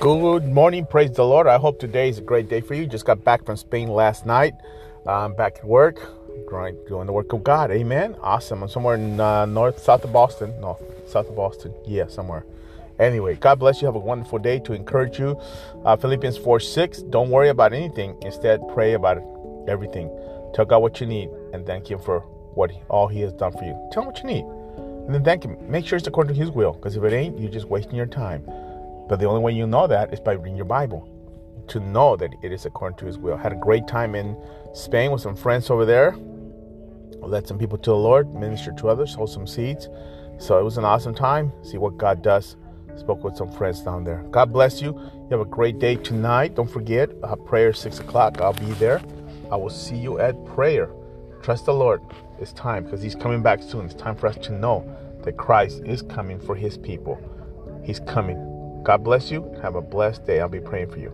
Good morning, praise the Lord. I hope today is a great day for you. Just got back from Spain last night. I'm back at work, doing the work of God. Amen. Awesome. I'm somewhere in uh, north, south of Boston. No, south of Boston. Yeah, somewhere. Anyway, God bless you. Have a wonderful day. To encourage you, uh, Philippians 4 6. Don't worry about anything. Instead, pray about everything. Tell God what you need and thank Him for what all He has done for you. Tell Him what you need. And then thank Him. Make sure it's according to His will. Because if it ain't, you're just wasting your time. But the only way you know that is by reading your Bible to know that it is according to His will. Had a great time in Spain with some friends over there. Led some people to the Lord, ministered to others, sold some seeds. So it was an awesome time. See what God does. Spoke with some friends down there. God bless you. You have a great day tonight. Don't forget, uh, prayer six o'clock. I'll be there. I will see you at prayer. Trust the Lord. It's time because He's coming back soon. It's time for us to know that Christ is coming for His people. He's coming. God bless you. Have a blessed day. I'll be praying for you.